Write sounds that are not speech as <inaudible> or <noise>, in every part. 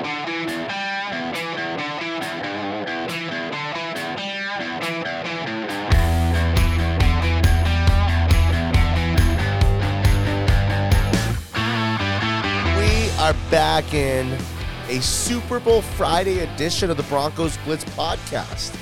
We are back in a Super Bowl Friday edition of the Broncos Blitz podcast.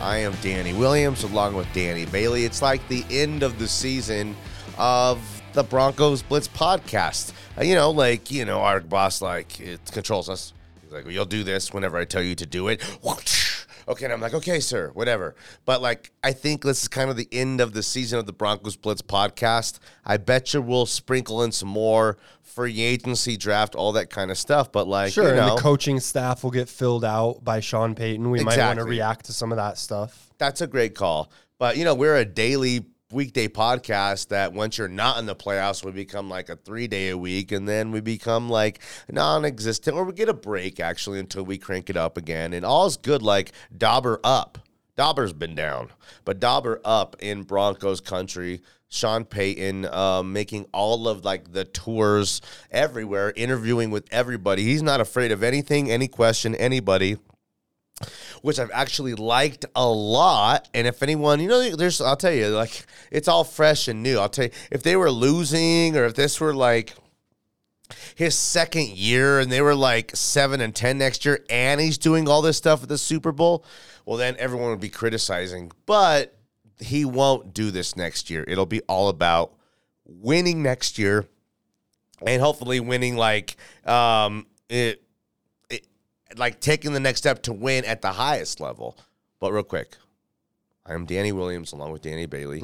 I am Danny Williams along with Danny Bailey. It's like the end of the season of the Broncos Blitz podcast. Uh, you know, like, you know, our boss, like, it controls us. Like, well, you'll do this whenever I tell you to do it. <laughs> Okay, and I'm like, okay, sir, whatever. But like, I think this is kind of the end of the season of the Broncos Blitz podcast. I bet you we'll sprinkle in some more free agency draft, all that kind of stuff. But like, Sure, you know, and the coaching staff will get filled out by Sean Payton. We might want to react to some of that stuff. that's a great call. But you know, we're a daily weekday podcast that once you're not in the playoffs, we become like a three day a week, and then we become like non-existent, or we get a break actually until we crank it up again. And all's good. Like Dauber up, Dauber's been down, but Dauber up in Broncos country. Sean Payton um, making all of like the tours everywhere, interviewing with everybody. He's not afraid of anything, any question, anybody which I've actually liked a lot. And if anyone, you know, there's, I'll tell you, like, it's all fresh and new. I'll tell you, if they were losing or if this were like his second year and they were like seven and 10 next year and he's doing all this stuff at the Super Bowl, well, then everyone would be criticizing. But he won't do this next year. It'll be all about winning next year and hopefully winning like, um, it, like taking the next step to win at the highest level. But real quick, I am Danny Williams along with Danny Bailey.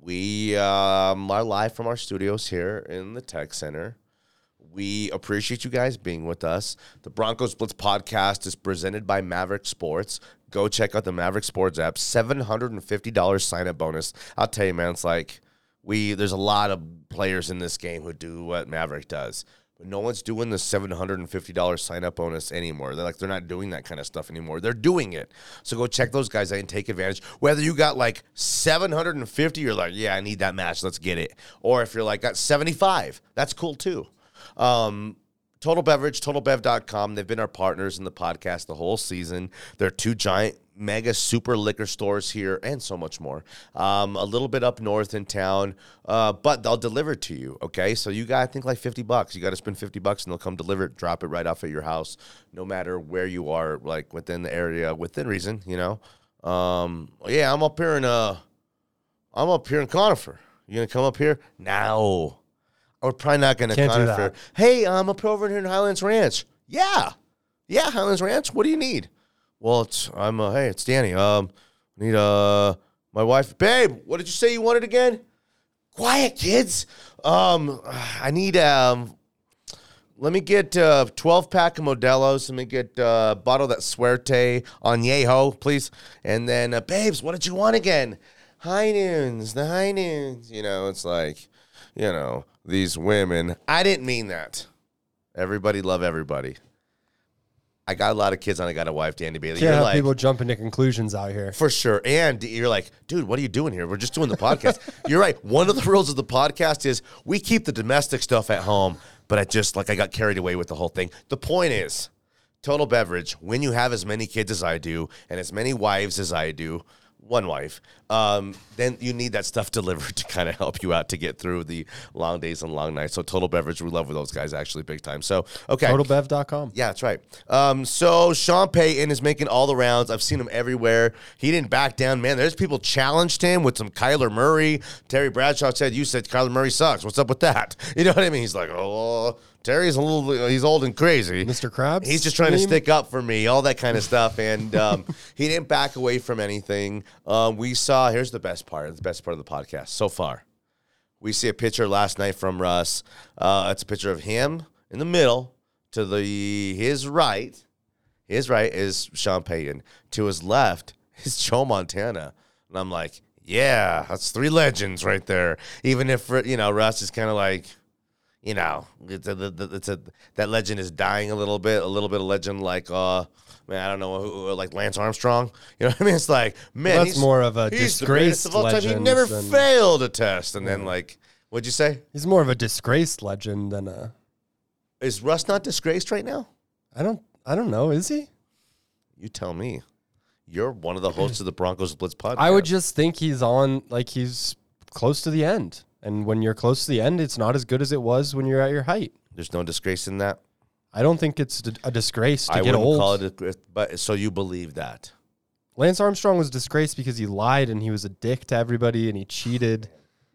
We um, are live from our studios here in the Tech Center. We appreciate you guys being with us. The Broncos Blitz podcast is presented by Maverick Sports. Go check out the Maverick Sports app. Seven hundred and fifty dollars sign up bonus. I'll tell you, man, it's like we. There's a lot of players in this game who do what Maverick does, but no one's doing the seven hundred and fifty dollars sign up bonus anymore. They're like they're not doing that kind of stuff anymore. They're doing it. So go check those guys out and take advantage. Whether you got like seven hundred and fifty, you're like, yeah, I need that match. Let's get it. Or if you're like got seventy five, that's cool too. Um, Total Beverage, totalbev.com. They've been our partners in the podcast the whole season. They're two giant, mega, super liquor stores here and so much more. Um, a little bit up north in town, uh, but they'll deliver to you. Okay. So you got, I think, like 50 bucks. You got to spend 50 bucks and they'll come deliver it, drop it right off at your house, no matter where you are, like within the area, within reason, you know. Um, yeah, I'm up here in, uh, I'm up here in Conifer. You gonna come up here? No. We're probably not gonna Can't Conifer. Hey, I'm up over here in Highlands Ranch. Yeah. Yeah, Highlands Ranch. What do you need? Well, it's I'm uh, hey, it's Danny. Um need uh my wife Babe, what did you say you wanted again? Quiet kids. Um I need um let me get uh 12 pack of Modelo's. Let me get uh, a bottle of that Suerte Añejo, please. And then, uh, babes, what did you want again? High noons, the high noons. You know, it's like, you know, these women. I didn't mean that. Everybody love everybody. I got a lot of kids and I got a wife, Danny Bailey. Can't You're have like, people jumping to conclusions out here. for sure. And you're like, dude, what are you doing here? We're just doing the podcast. <laughs> you're right. One of the rules of the podcast is we keep the domestic stuff at home, but I just like I got carried away with the whole thing. The point is, total beverage, when you have as many kids as I do and as many wives as I do, one wife, um, then you need that stuff <laughs> delivered to kind of help you out to get through the long days and long nights. So total beverage, we love with those guys actually big time. So okay. TotalBev.com. Yeah, that's right. Um, so Sean Payton is making all the rounds. I've seen him everywhere. He didn't back down, man. There's people challenged him with some Kyler Murray. Terry Bradshaw said, "You said Kyler Murray sucks. What's up with that?" <laughs> You know what I mean? He's like, "Oh, Terry's a little, he's old and crazy." Mr. Krabs? He's just trying to stick up for me, all that kind of stuff. And um, <laughs> he didn't back away from anything. Um, we saw. Here's the best part. The best part of the podcast so far. We see a picture last night from Russ. Uh, it's a picture of him in the middle. To the his right, his right is Sean Payton. To his left <laughs> is Joe Montana. And I'm like, yeah, that's three legends right there. Even if you know Russ is kind of like, you know, it's a, it's a that legend is dying a little bit. A little bit of legend like, uh, man, I don't know, who, like Lance Armstrong. You know what I mean? It's like, man, That's he's- more of a he's disgraced of all time. He never than- failed a test. And then like, what'd you say? He's more of a disgraced legend than a. Is Russ not disgraced right now? I don't. I don't know. Is he? You tell me. You're one of the hosts of the Broncos Blitz podcast. I would just think he's on like he's close to the end. And when you're close to the end, it's not as good as it was when you're at your height. There's no disgrace in that. I don't think it's a disgrace to I get wouldn't old. call it, a, but so you believe that? Lance Armstrong was disgraced because he lied and he was a dick to everybody and he cheated,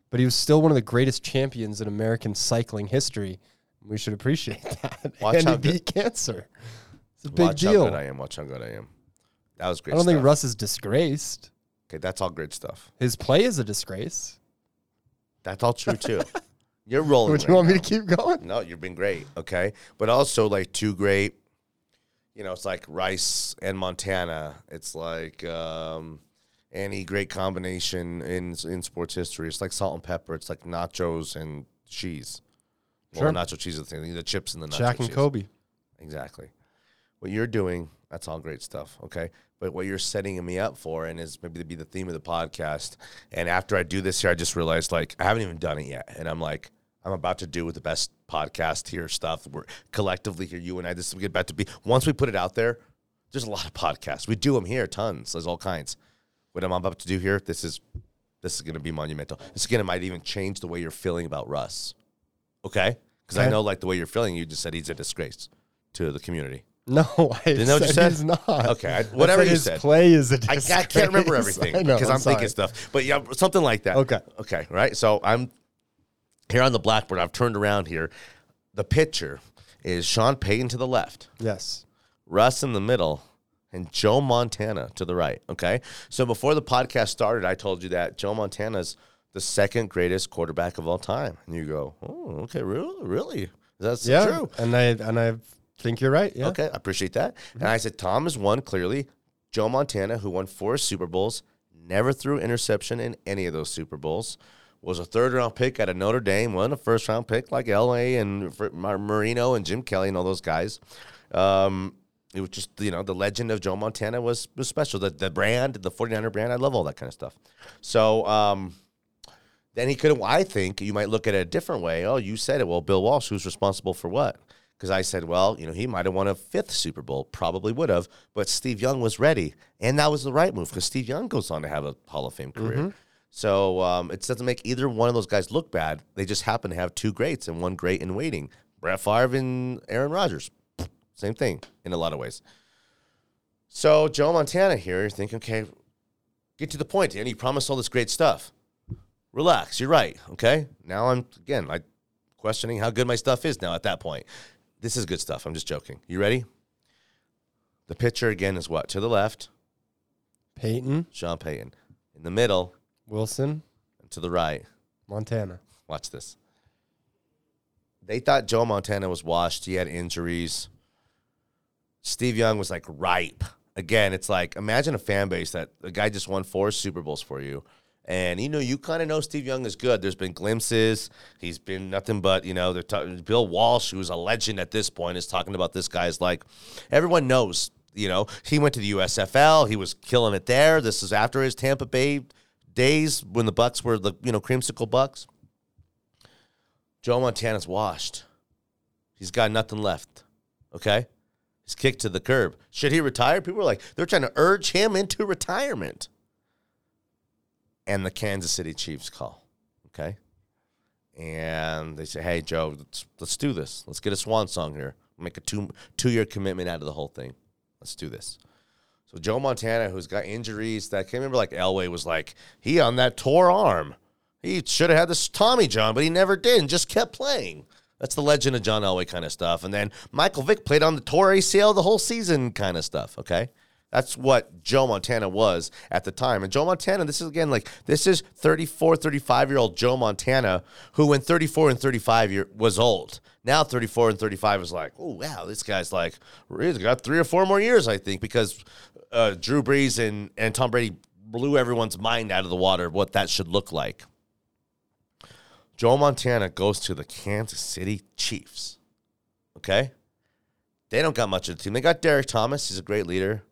but he was still one of the greatest champions in American cycling history. We should appreciate <laughs> that. Watch and how he good- beat cancer. It's a big Watch how deal. good I am. Watch how good I am. That was great. I don't think stuff. Russ is disgraced. Okay, that's all great stuff. His play is a disgrace. That's all true too. <laughs> You're rolling. Would you right want me to keep going? No, you've been great. Okay. But also like two great, you know, it's like Rice and Montana. It's like um any great combination in in sports history. It's like salt and pepper. It's like nachos and cheese. Well, Sure. nacho cheese is the thing. The chips and the nacho Jack and cheese. Kobe. Exactly. What you're doing, that's all great stuff. Okay. But what you're setting me up for, and is maybe to be the theme of the podcast. And after I do this here, I just realized like I haven't even done it yet. And I'm like, I'm about to do with the best podcast here stuff. We're collectively here, you and I. This is about to be once we put it out there. There's a lot of podcasts. We do them here, tons. There's all kinds. What I'm about to do here, this is this is going to be monumental. This again, it might even change the way you're feeling about Russ. Okay, because I know like the way you're feeling. You just said he's a disgrace to the community. No, <laughs> I Didn't know what you said he's not. Okay, I- whatever said you his said. play is a I. I can't remember everything <laughs> because I'm, thinking stuff. But yeah, something like that. Okay. Okay. Right. So I'm here on the blackboard. I've turned around here. The picture is Sean Payton to the left, Yes. Russ in the middle, and Joe Montana to the right. Okay. So before the podcast started, I told you that Joe Montana's the second greatest quarterback of all time. And you go, oh, okay, really? Really? That's Yeah. true. And I and I think you're right. Yeah. Okay, I appreciate that. And I said Tom is one clearly. Joe Montana, who won four Super Bowls, never threw interception in any of those Super Bowls. Was a third round pick out of Notre Dame, wasn't a first round pick like Elway and Marino and Jim Kelly and all those guys. Um, it was just, you know, the legend of Joe Montana was, was special. The, the brand, the 49er brand, I love all that kind of stuff. So, um, then he could have, I think you might look at it a different way. Oh, you said it. Well, Bill Walsh, who's responsible for what? Because I said, well, you know, he might have won a fifth Super Bowl, probably would have, but Steve Young was ready. And that was the right move because Steve Young goes on to have a Hall of Fame career. So um, it doesn't make either one of those guys look bad. They just happen to have two greats and one great in waiting Brett Favre and Aaron Rodgers. Same thing in a lot of ways. So Joe Montana here, you're thinking, okay, get to the point. And he promised all this great stuff. Relax, you're right. Okay. Now I'm again like questioning how good my stuff is now at that point. This is good stuff. I'm just joking. You ready? The pitcher again is what? To the left, Payton, Sean Payton. In the middle, Wilson, and to the right. Montana. Watch this. They thought Joe Montana was washed. He had injuries. Steve Young was like ripe. Again, it's like imagine a fan base that the guy just won four Super Bowls for you. And you know, you kind of know Steve Young is good. There's been glimpses. He's been nothing but, you know, they're talking Bill Walsh, who's a legend at this point, is talking about this guy's like everyone knows, you know, he went to the USFL, he was killing it there. This is after his Tampa Bay days when the Bucks were the, you know, creamsicle Bucks. Joe Montana's washed. He's got nothing left. Okay? He's kicked to the curb. Should he retire? People are like, they're trying to urge him into retirement. And the Kansas City Chiefs call. Okay? And they say, hey, Joe, let's, let's do this. Let's get a swan song here. Make a two two year commitment out of the whole thing. Let's do this. So Joe Montana, who's got injuries that I can't remember, like Elway was like, he on that tore arm. He should have had this Tommy John, but he never did and just kept playing. That's the legend of John Elway kind of stuff. And then Michael Vick played on the tore ACL the whole season kind of stuff. Okay. That's what Joe Montana was at the time. And Joe Montana, this is again like this is 34, 35 year old Joe Montana, who when 34 and 35 year was old. Now 34 and 35 is like, oh wow, this guy's like he's got three or four more years, I think, because uh, Drew Brees and, and Tom Brady blew everyone's mind out of the water of what that should look like. Joe Montana goes to the Kansas City Chiefs. Okay? They don't got much of a team. They got Derrick Thomas. He's a great leader.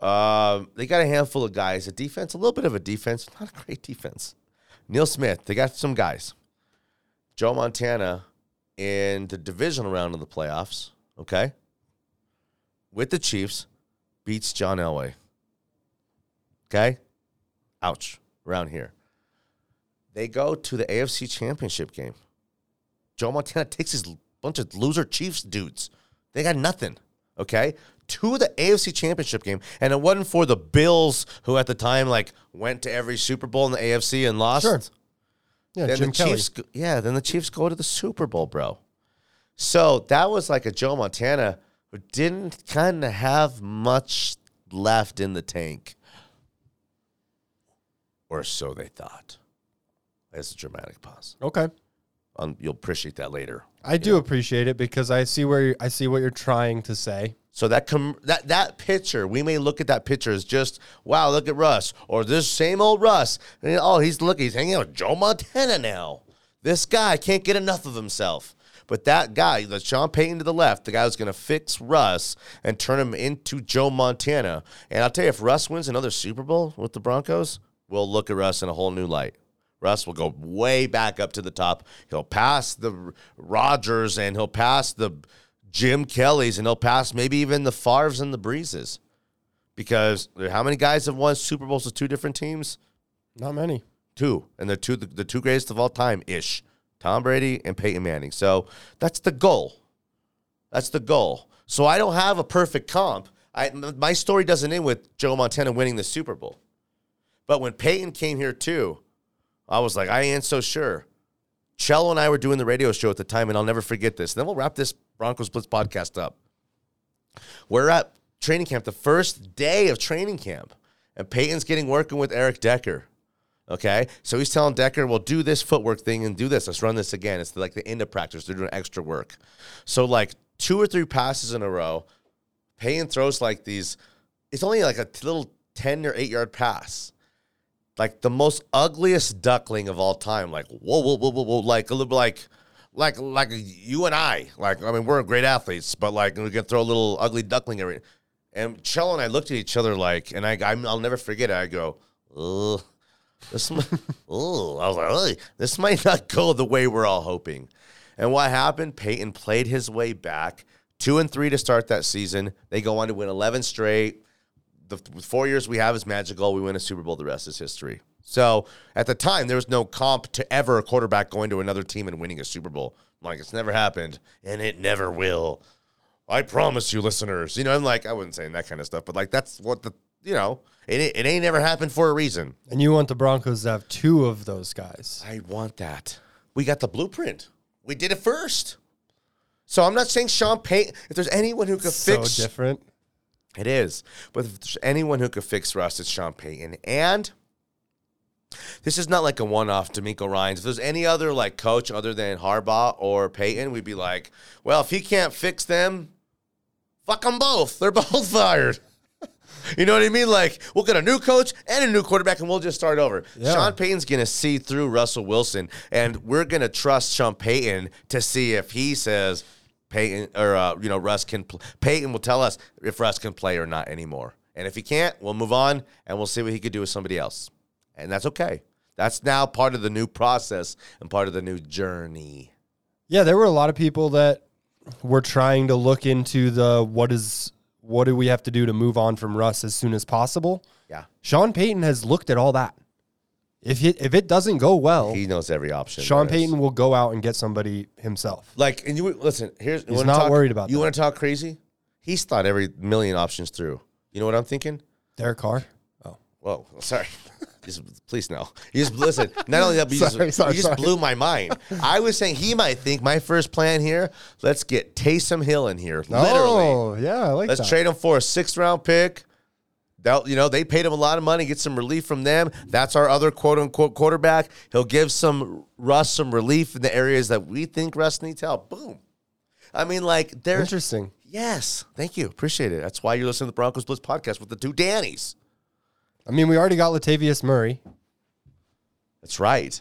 Um, they got a handful of guys. A defense, a little bit of a defense, not a great defense. Neil Smith. They got some guys. Joe Montana in the divisional round of the playoffs. Okay? with the Chiefs beats John Elway. Okay? Ouch. Around here. They go to the AFC Championship game. Joe Montana <laughs> takes his bunch of loser Chiefs dudes. They got nothing. Okay? To the AFC Championship game. And it wasn't for the Bills, who at the time like went to every Super Bowl in the AFC and lost. Sure. Yeah, Then Jim the Kelly. Chiefs, go- yeah, then the Chiefs go to the Super Bowl, bro. So that was like a Joe Montana who didn't kind of have much left in the tank, or so they thought. That's a dramatic pause. Okay. Um, you'll appreciate that later. I do appreciate it because I see where you I see what you're trying to say. So that com- that that picture, we may look at that picture as just wow, look at Russ, or this same old Russ. And, oh, he's look, he's hanging out with Joe Montana now. This guy can't get enough of himself. But that guy, the Sean Payton to the left, the guy who's going to fix Russ and turn him into Joe Montana. And I'll tell you, if Russ wins another Super Bowl with the Broncos, we'll look at Russ in a whole new light. Russ will go way back up to the top. He'll pass the Rodgers and he'll pass the Jim Kellys and he'll pass maybe even the Favres and the Breezes. Because how many guys have won Super Bowls with two different teams? Not many. Two. And they're two the, the two greatest of all time ish. Tom Brady and Peyton Manning. So that's the goal. That's the goal. So I don't have a perfect comp. I, my story doesn't end with Joe Montana winning the Super Bowl. But when Peyton came here too, I was like, I ain't so sure. Cello and I were doing the radio show at the time, and I'll never forget this. Then we'll wrap this Broncos Blitz podcast up. We're at training camp, the first day of training camp, and Peyton's getting working with Eric Decker. Okay, so he's telling Decker, "Well, do this footwork thing and do this. Let's run this again." It's like the end of practice. They're doing extra work. So like two or three passes in a row, Peyton throws like these. It's only like a little ten or eight yard pass, like the most ugliest duckling of all time. Like whoa, whoa, whoa, whoa, whoa, like a little like. Like like you and I, like I mean, we're great athletes, but like we can throw a little ugly duckling every. And Cello and I looked at each other like, and I, I'm, I'll never forget it. I go, ugh, this, oh, <laughs> I was like, "Ugh, this might <laughs> not go the way we're all hoping. And what happened? Peyton played his way back, two and three to start that season. They go on to win 11 straight. The four years we have is magical. We win a Super Bowl. The rest is history. So at the time, there was no comp to ever a quarterback going to another team and winning a Super Bowl. I'm like, it's never happened, and it never will. I promise you, listeners. You know, I'm like, I wasn't saying that kind of stuff, but like, that's what the, you know, it, it ain't never happened for a reason. And you want the Broncos to have two of those guys. I want that. We got the blueprint. We did it first. So I'm not saying Sean Payton. If there's anyone who could fix So fix, different. It is. But if there's anyone who could fix Russ, it's Sean Payton. And this is not like a one-off DeMeco Ryans. If there's any other like coach other than Harbaugh or Payton, we'd be like, well, if he can't fix them, fuck them both. They're <laughs> both fired. <laughs> You know what I mean? Like, we'll get a new coach and a new quarterback, and we'll just start over. Yeah. Sean Payton's going to see through Russell Wilson, and we're going to trust Sean Payton to see if he says Payton or uh, you know Russ can. Pl- Payton will tell us if Russ can play or not anymore, and if he can't, we'll move on and we'll see what he could do with somebody else, and that's okay. That's now part of the new process and part of the new journey. Yeah, there were a lot of people that were trying to look into the what is what do we have to do to move on from Russ as soon as possible. Yeah, Sean Payton has looked at all that. If it, if it doesn't go well, he knows every option. Sean there is. Payton will go out and get somebody himself. Like, and you listen. Here's you He's wanna not talk- worried about You that. want to talk crazy? He's thought every million options through. You know what I'm thinking? Derek Carr. Oh, Whoa, <laughs> sorry. Just, please no. You just listen. Not only that, but you <laughs> Sorry, just, sorry, you just sorry. blew my mind. I was saying he might think my first plan here. Let's get Taysom Hill in here. Oh, literally, Oh, yeah, I like that. let's that. trade him for a sixth round pick. That you know they paid him a lot of money, get some relief from them. That's our other quote unquote quarterback. He'll give some Russ some relief in the areas that we think Russ needs help. Boom. I mean, like there's Interesting. yes, thank you, appreciate it. That's why you're listening to the Broncos Blitz podcast with the two Dannies. I mean, we already got Latavius Murray. That's right.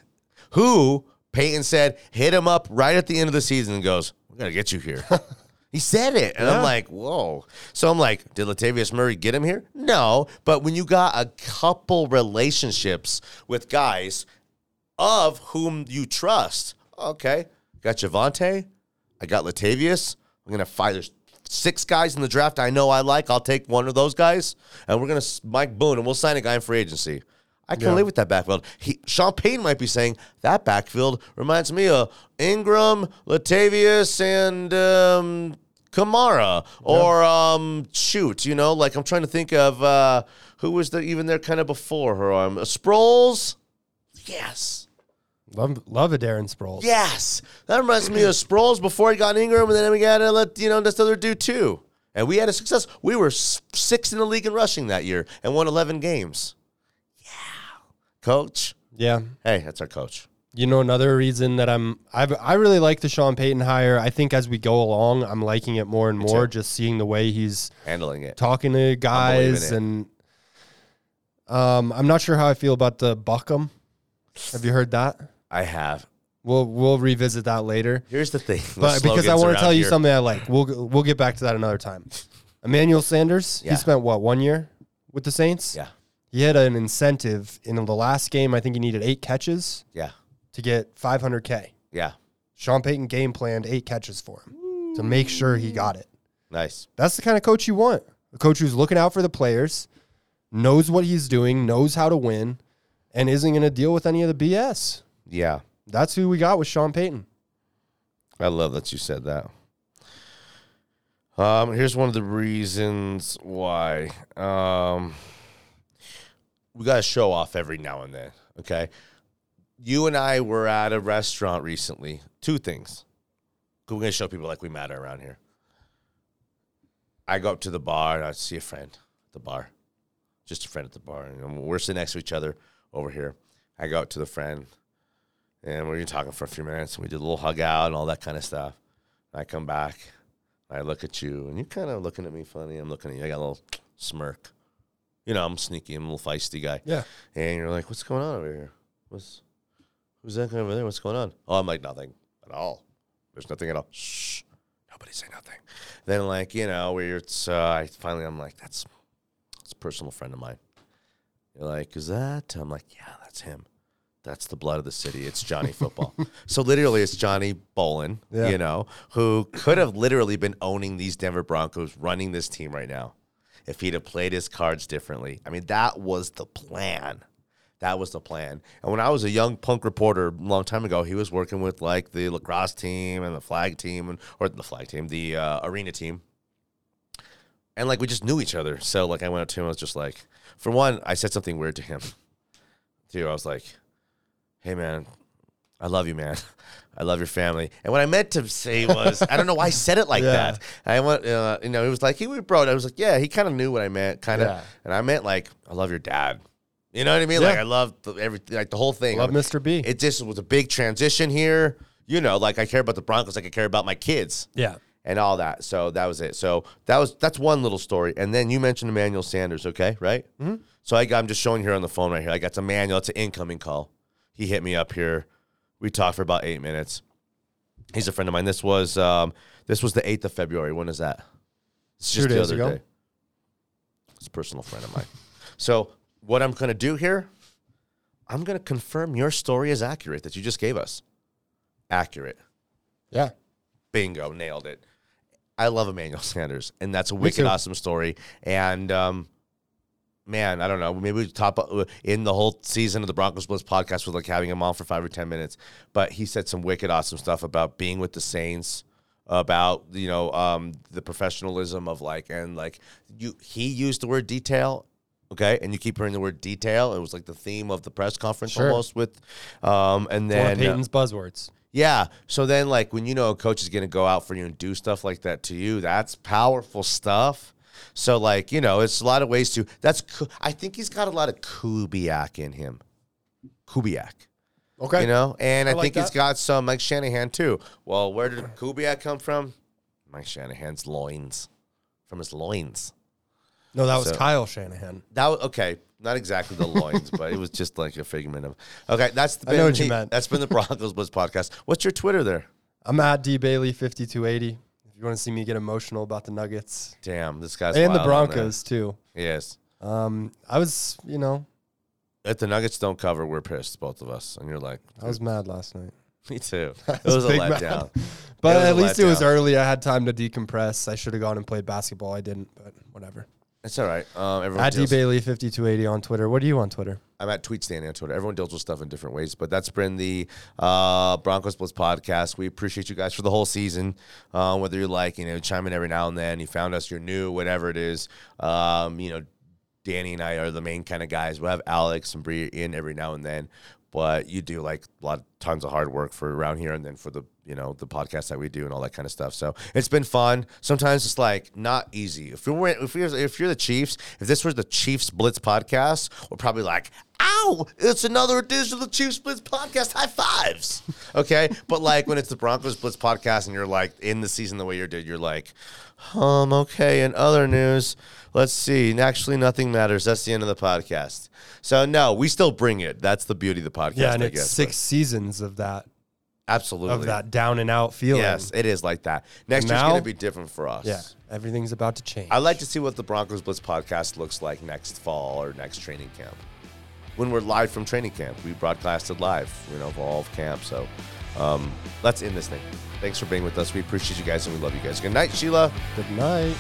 Who Payton said hit him up right at the end of the season and goes, "We're gonna get you here." <laughs> he said it, and I'm like, "Whoa!" So I'm like, "Did Latavius Murray get him here?" No, but when you got a couple relationships with guys of whom you trust, okay, got Javonte, I got Latavius. I'm gonna fire. There's six guys in the draft I know I like. I'll take one of those guys, and we're gonna Mike Boone, and we'll sign a guy in free agency. I can Yeah. live with that backfield. He, Sean Payton might be saying that backfield reminds me of Ingram, Latavius, and um, Kamara, or um, shoot, you know, like I'm trying to think of uh, who was there even there kind of before her. Um, Sproles. Yes. Love, love a Darren Sproles. Yes, that reminds me of Sproles before he got Ingram, and then we got to let you know this other dude too. And we had a success. We were s- sixth in the league in rushing that year and won eleven games. Coach. Yeah. Hey, that's our coach. You know, another reason that I'm, I've, I really like the Sean Payton hire. I think as we go along, I'm liking it more and more. too. Just seeing the way he's Handling it. talking to guys, and um, I'm not sure how I feel about the Buckham. Have you heard that? I have. We'll we'll revisit that later. Here's the thing. the But because I want to tell you here. something I like. We'll we'll get back to that another time. <laughs> Emmanuel Sanders, Yeah. he spent what one year with the Saints. Yeah, He had an incentive in the last game. I think he needed eight catches yeah, to get 500k. yeah. Sean Payton game planned eight catches for him to make sure he got it. Nice. That's the kind of coach you want. A coach who's looking out for the players, knows what he's doing, knows how to win, and isn't going to deal with any of the BS. Yeah, That's who we got with Sean Payton. I love that you said that. Um, here's one of the reasons why. Um, we got to show off every now and then. Okay, you and I were at a restaurant recently. Two things. We're gonna show people like we matter around here. I go up to the bar and I see a friend at the bar, just a friend at the bar, and we're sitting next to each other over here. I go up to the friend, and we were talking for a few minutes. And we did a little hug out and all that kind of stuff. I come back, I look at you, and you're kind of looking at me funny. I'm looking at you. I got a little smirk. You know, I'm sneaky. I'm a little feisty guy. Yeah. And you're like, "What's going on over here? What's who's that guy over there? What's going on?" Oh, I'm like, "Nothing at all. There's nothing at all. Shh. Nobody say nothing." Then, like, you know, where it's, uh, I finally, I'm like, "That's, that's a personal friend of mine." You're like, "Is that?" I'm like, "Yeah, that's him." That's the blood of the city. It's Johnny Football. <laughs> so literally, it's Johnny Bowlen, Yeah. you know, who could have literally been owning these Denver Broncos, running this team right now, if he'd have played his cards differently. I mean, that was the plan. That was the plan. And when I was a young punk reporter a long time ago, he was working with like the lacrosse team and the flag team, and or the flag team, the uh, arena team. And like we just knew each other. So like I went up to him, I was just like, for one, I said something weird to him. Two, I was like, hey man, I love you, man. <laughs> I love your family. And what I meant to say was, I don't know why I said it like <laughs> Yeah. that. I went, uh, you know, he was like, he we bro. I was like, yeah, he kind of knew what I meant, kind of. Yeah. And I meant like, I love your dad. You know what I mean? Like I love the, everything, like the whole thing. Love Mr. B. It just was a big transition here. You know, like I care about the Broncos, like I care about my kids yeah. and all that. So that was it. So that was that's one little story. And then you mentioned Emmanuel Sanders, okay, right? Mm-hmm. So I got, I'm just showing here on the phone right here. I got Emmanuel. It's an incoming call. He hit me up here. We talked for about eight minutes. He's a friend of mine. This was um, this was the eighth of February. When is that? It's Two just the days other ago. day. It's a personal friend of mine. <laughs> so what I'm gonna do here, I'm gonna confirm your story is accurate that you just gave us. Accurate. Yeah. Bingo, nailed it. I love Emmanuel <laughs> Sanders, and that's a wicked too. awesome story. And um, man, I don't know. Maybe we top uh, in the whole season of the Broncos Blitz podcast with like having him on for five or ten minutes. But he said some wicked awesome stuff about being with the Saints, about you know um, the professionalism of like and like you. He used the word detail. Okay, and you keep hearing the word detail. It was like the theme of the press conference Sure. almost with, um, and One of then uh, buzzwords. yeah. So then, like, when you know a coach is going to go out for you and do stuff like that to you, that's powerful stuff. So, like, you know, it's a lot of ways to. That's. I think he's got a lot of Kubiak in him. Kubiak. Okay. You know, and I, I like think he's got some Mike Shanahan too. Well, where did Kubiak come from? Mike Shanahan's loins, from his loins. No, that was So- Kyle Shanahan. That was, okay, not exactly the loins, but it was just like a figment of. Okay, that's the. I know what you meant. That's been the Broncos Blitz podcast. What's your Twitter there? I'm at D Bailey 5280. If you want to see me get emotional about the Nuggets Damn, this guy's and the wild on that. Broncos too. Yes. Um, I was, you know, If the Nuggets don't cover, we're pissed, both of us. And you're like, I was mad last night. <laughs> me too. <laughs> It was was a big letdown. But was at a least it was letdown. early. I had time to decompress. I should have gone and played basketball. I didn't, but whatever. It's all right. Um, everyone At D deals- Bailey fifty two eighty on Twitter. What are you on Twitter? I'm at Tweet Standing on Twitter. Everyone deals with stuff in different ways, but that's been the uh, Broncos Blitz podcast. We appreciate you guys for the whole season. Uh, whether you're like, you know, chime in every now and then, you found us, you're new, whatever it is. Um, you know, Danny and I are the main kind of guys. We'll have Alex and Bree in every now and then, but you do like a lot, of tons of hard work for around here, and then for the you know the podcast that we do and all that kind of stuff. So it's been fun. Sometimes it's like not easy. If you're if you're if you're the Chiefs, if this was the Chiefs Blitz podcast, we're probably like, "Ow! It's another edition of the Chiefs Blitz podcast. High fives, Okay, but like when it's the Broncos Blitz podcast, and you're like in the season the way you did, you're like, um, okay. In other news, let's see. Actually, nothing matters. That's the end of the podcast. So no, we still bring it. That's the beauty of the podcast. Yeah, and I it's guess, six seasons of that but absolutely of that down and out feeling. Yes, it is like that. Next year's going to be different for us. Yeah, everything's about to change. I like to see what the Broncos Blitz podcast looks like next fall or next training camp. When we're live from training camp, we broadcasted live, you know, of all of camp. So um, let's end this thing. Thanks for being with us. We appreciate you guys and we love you guys. Good night, Sheila. Good night.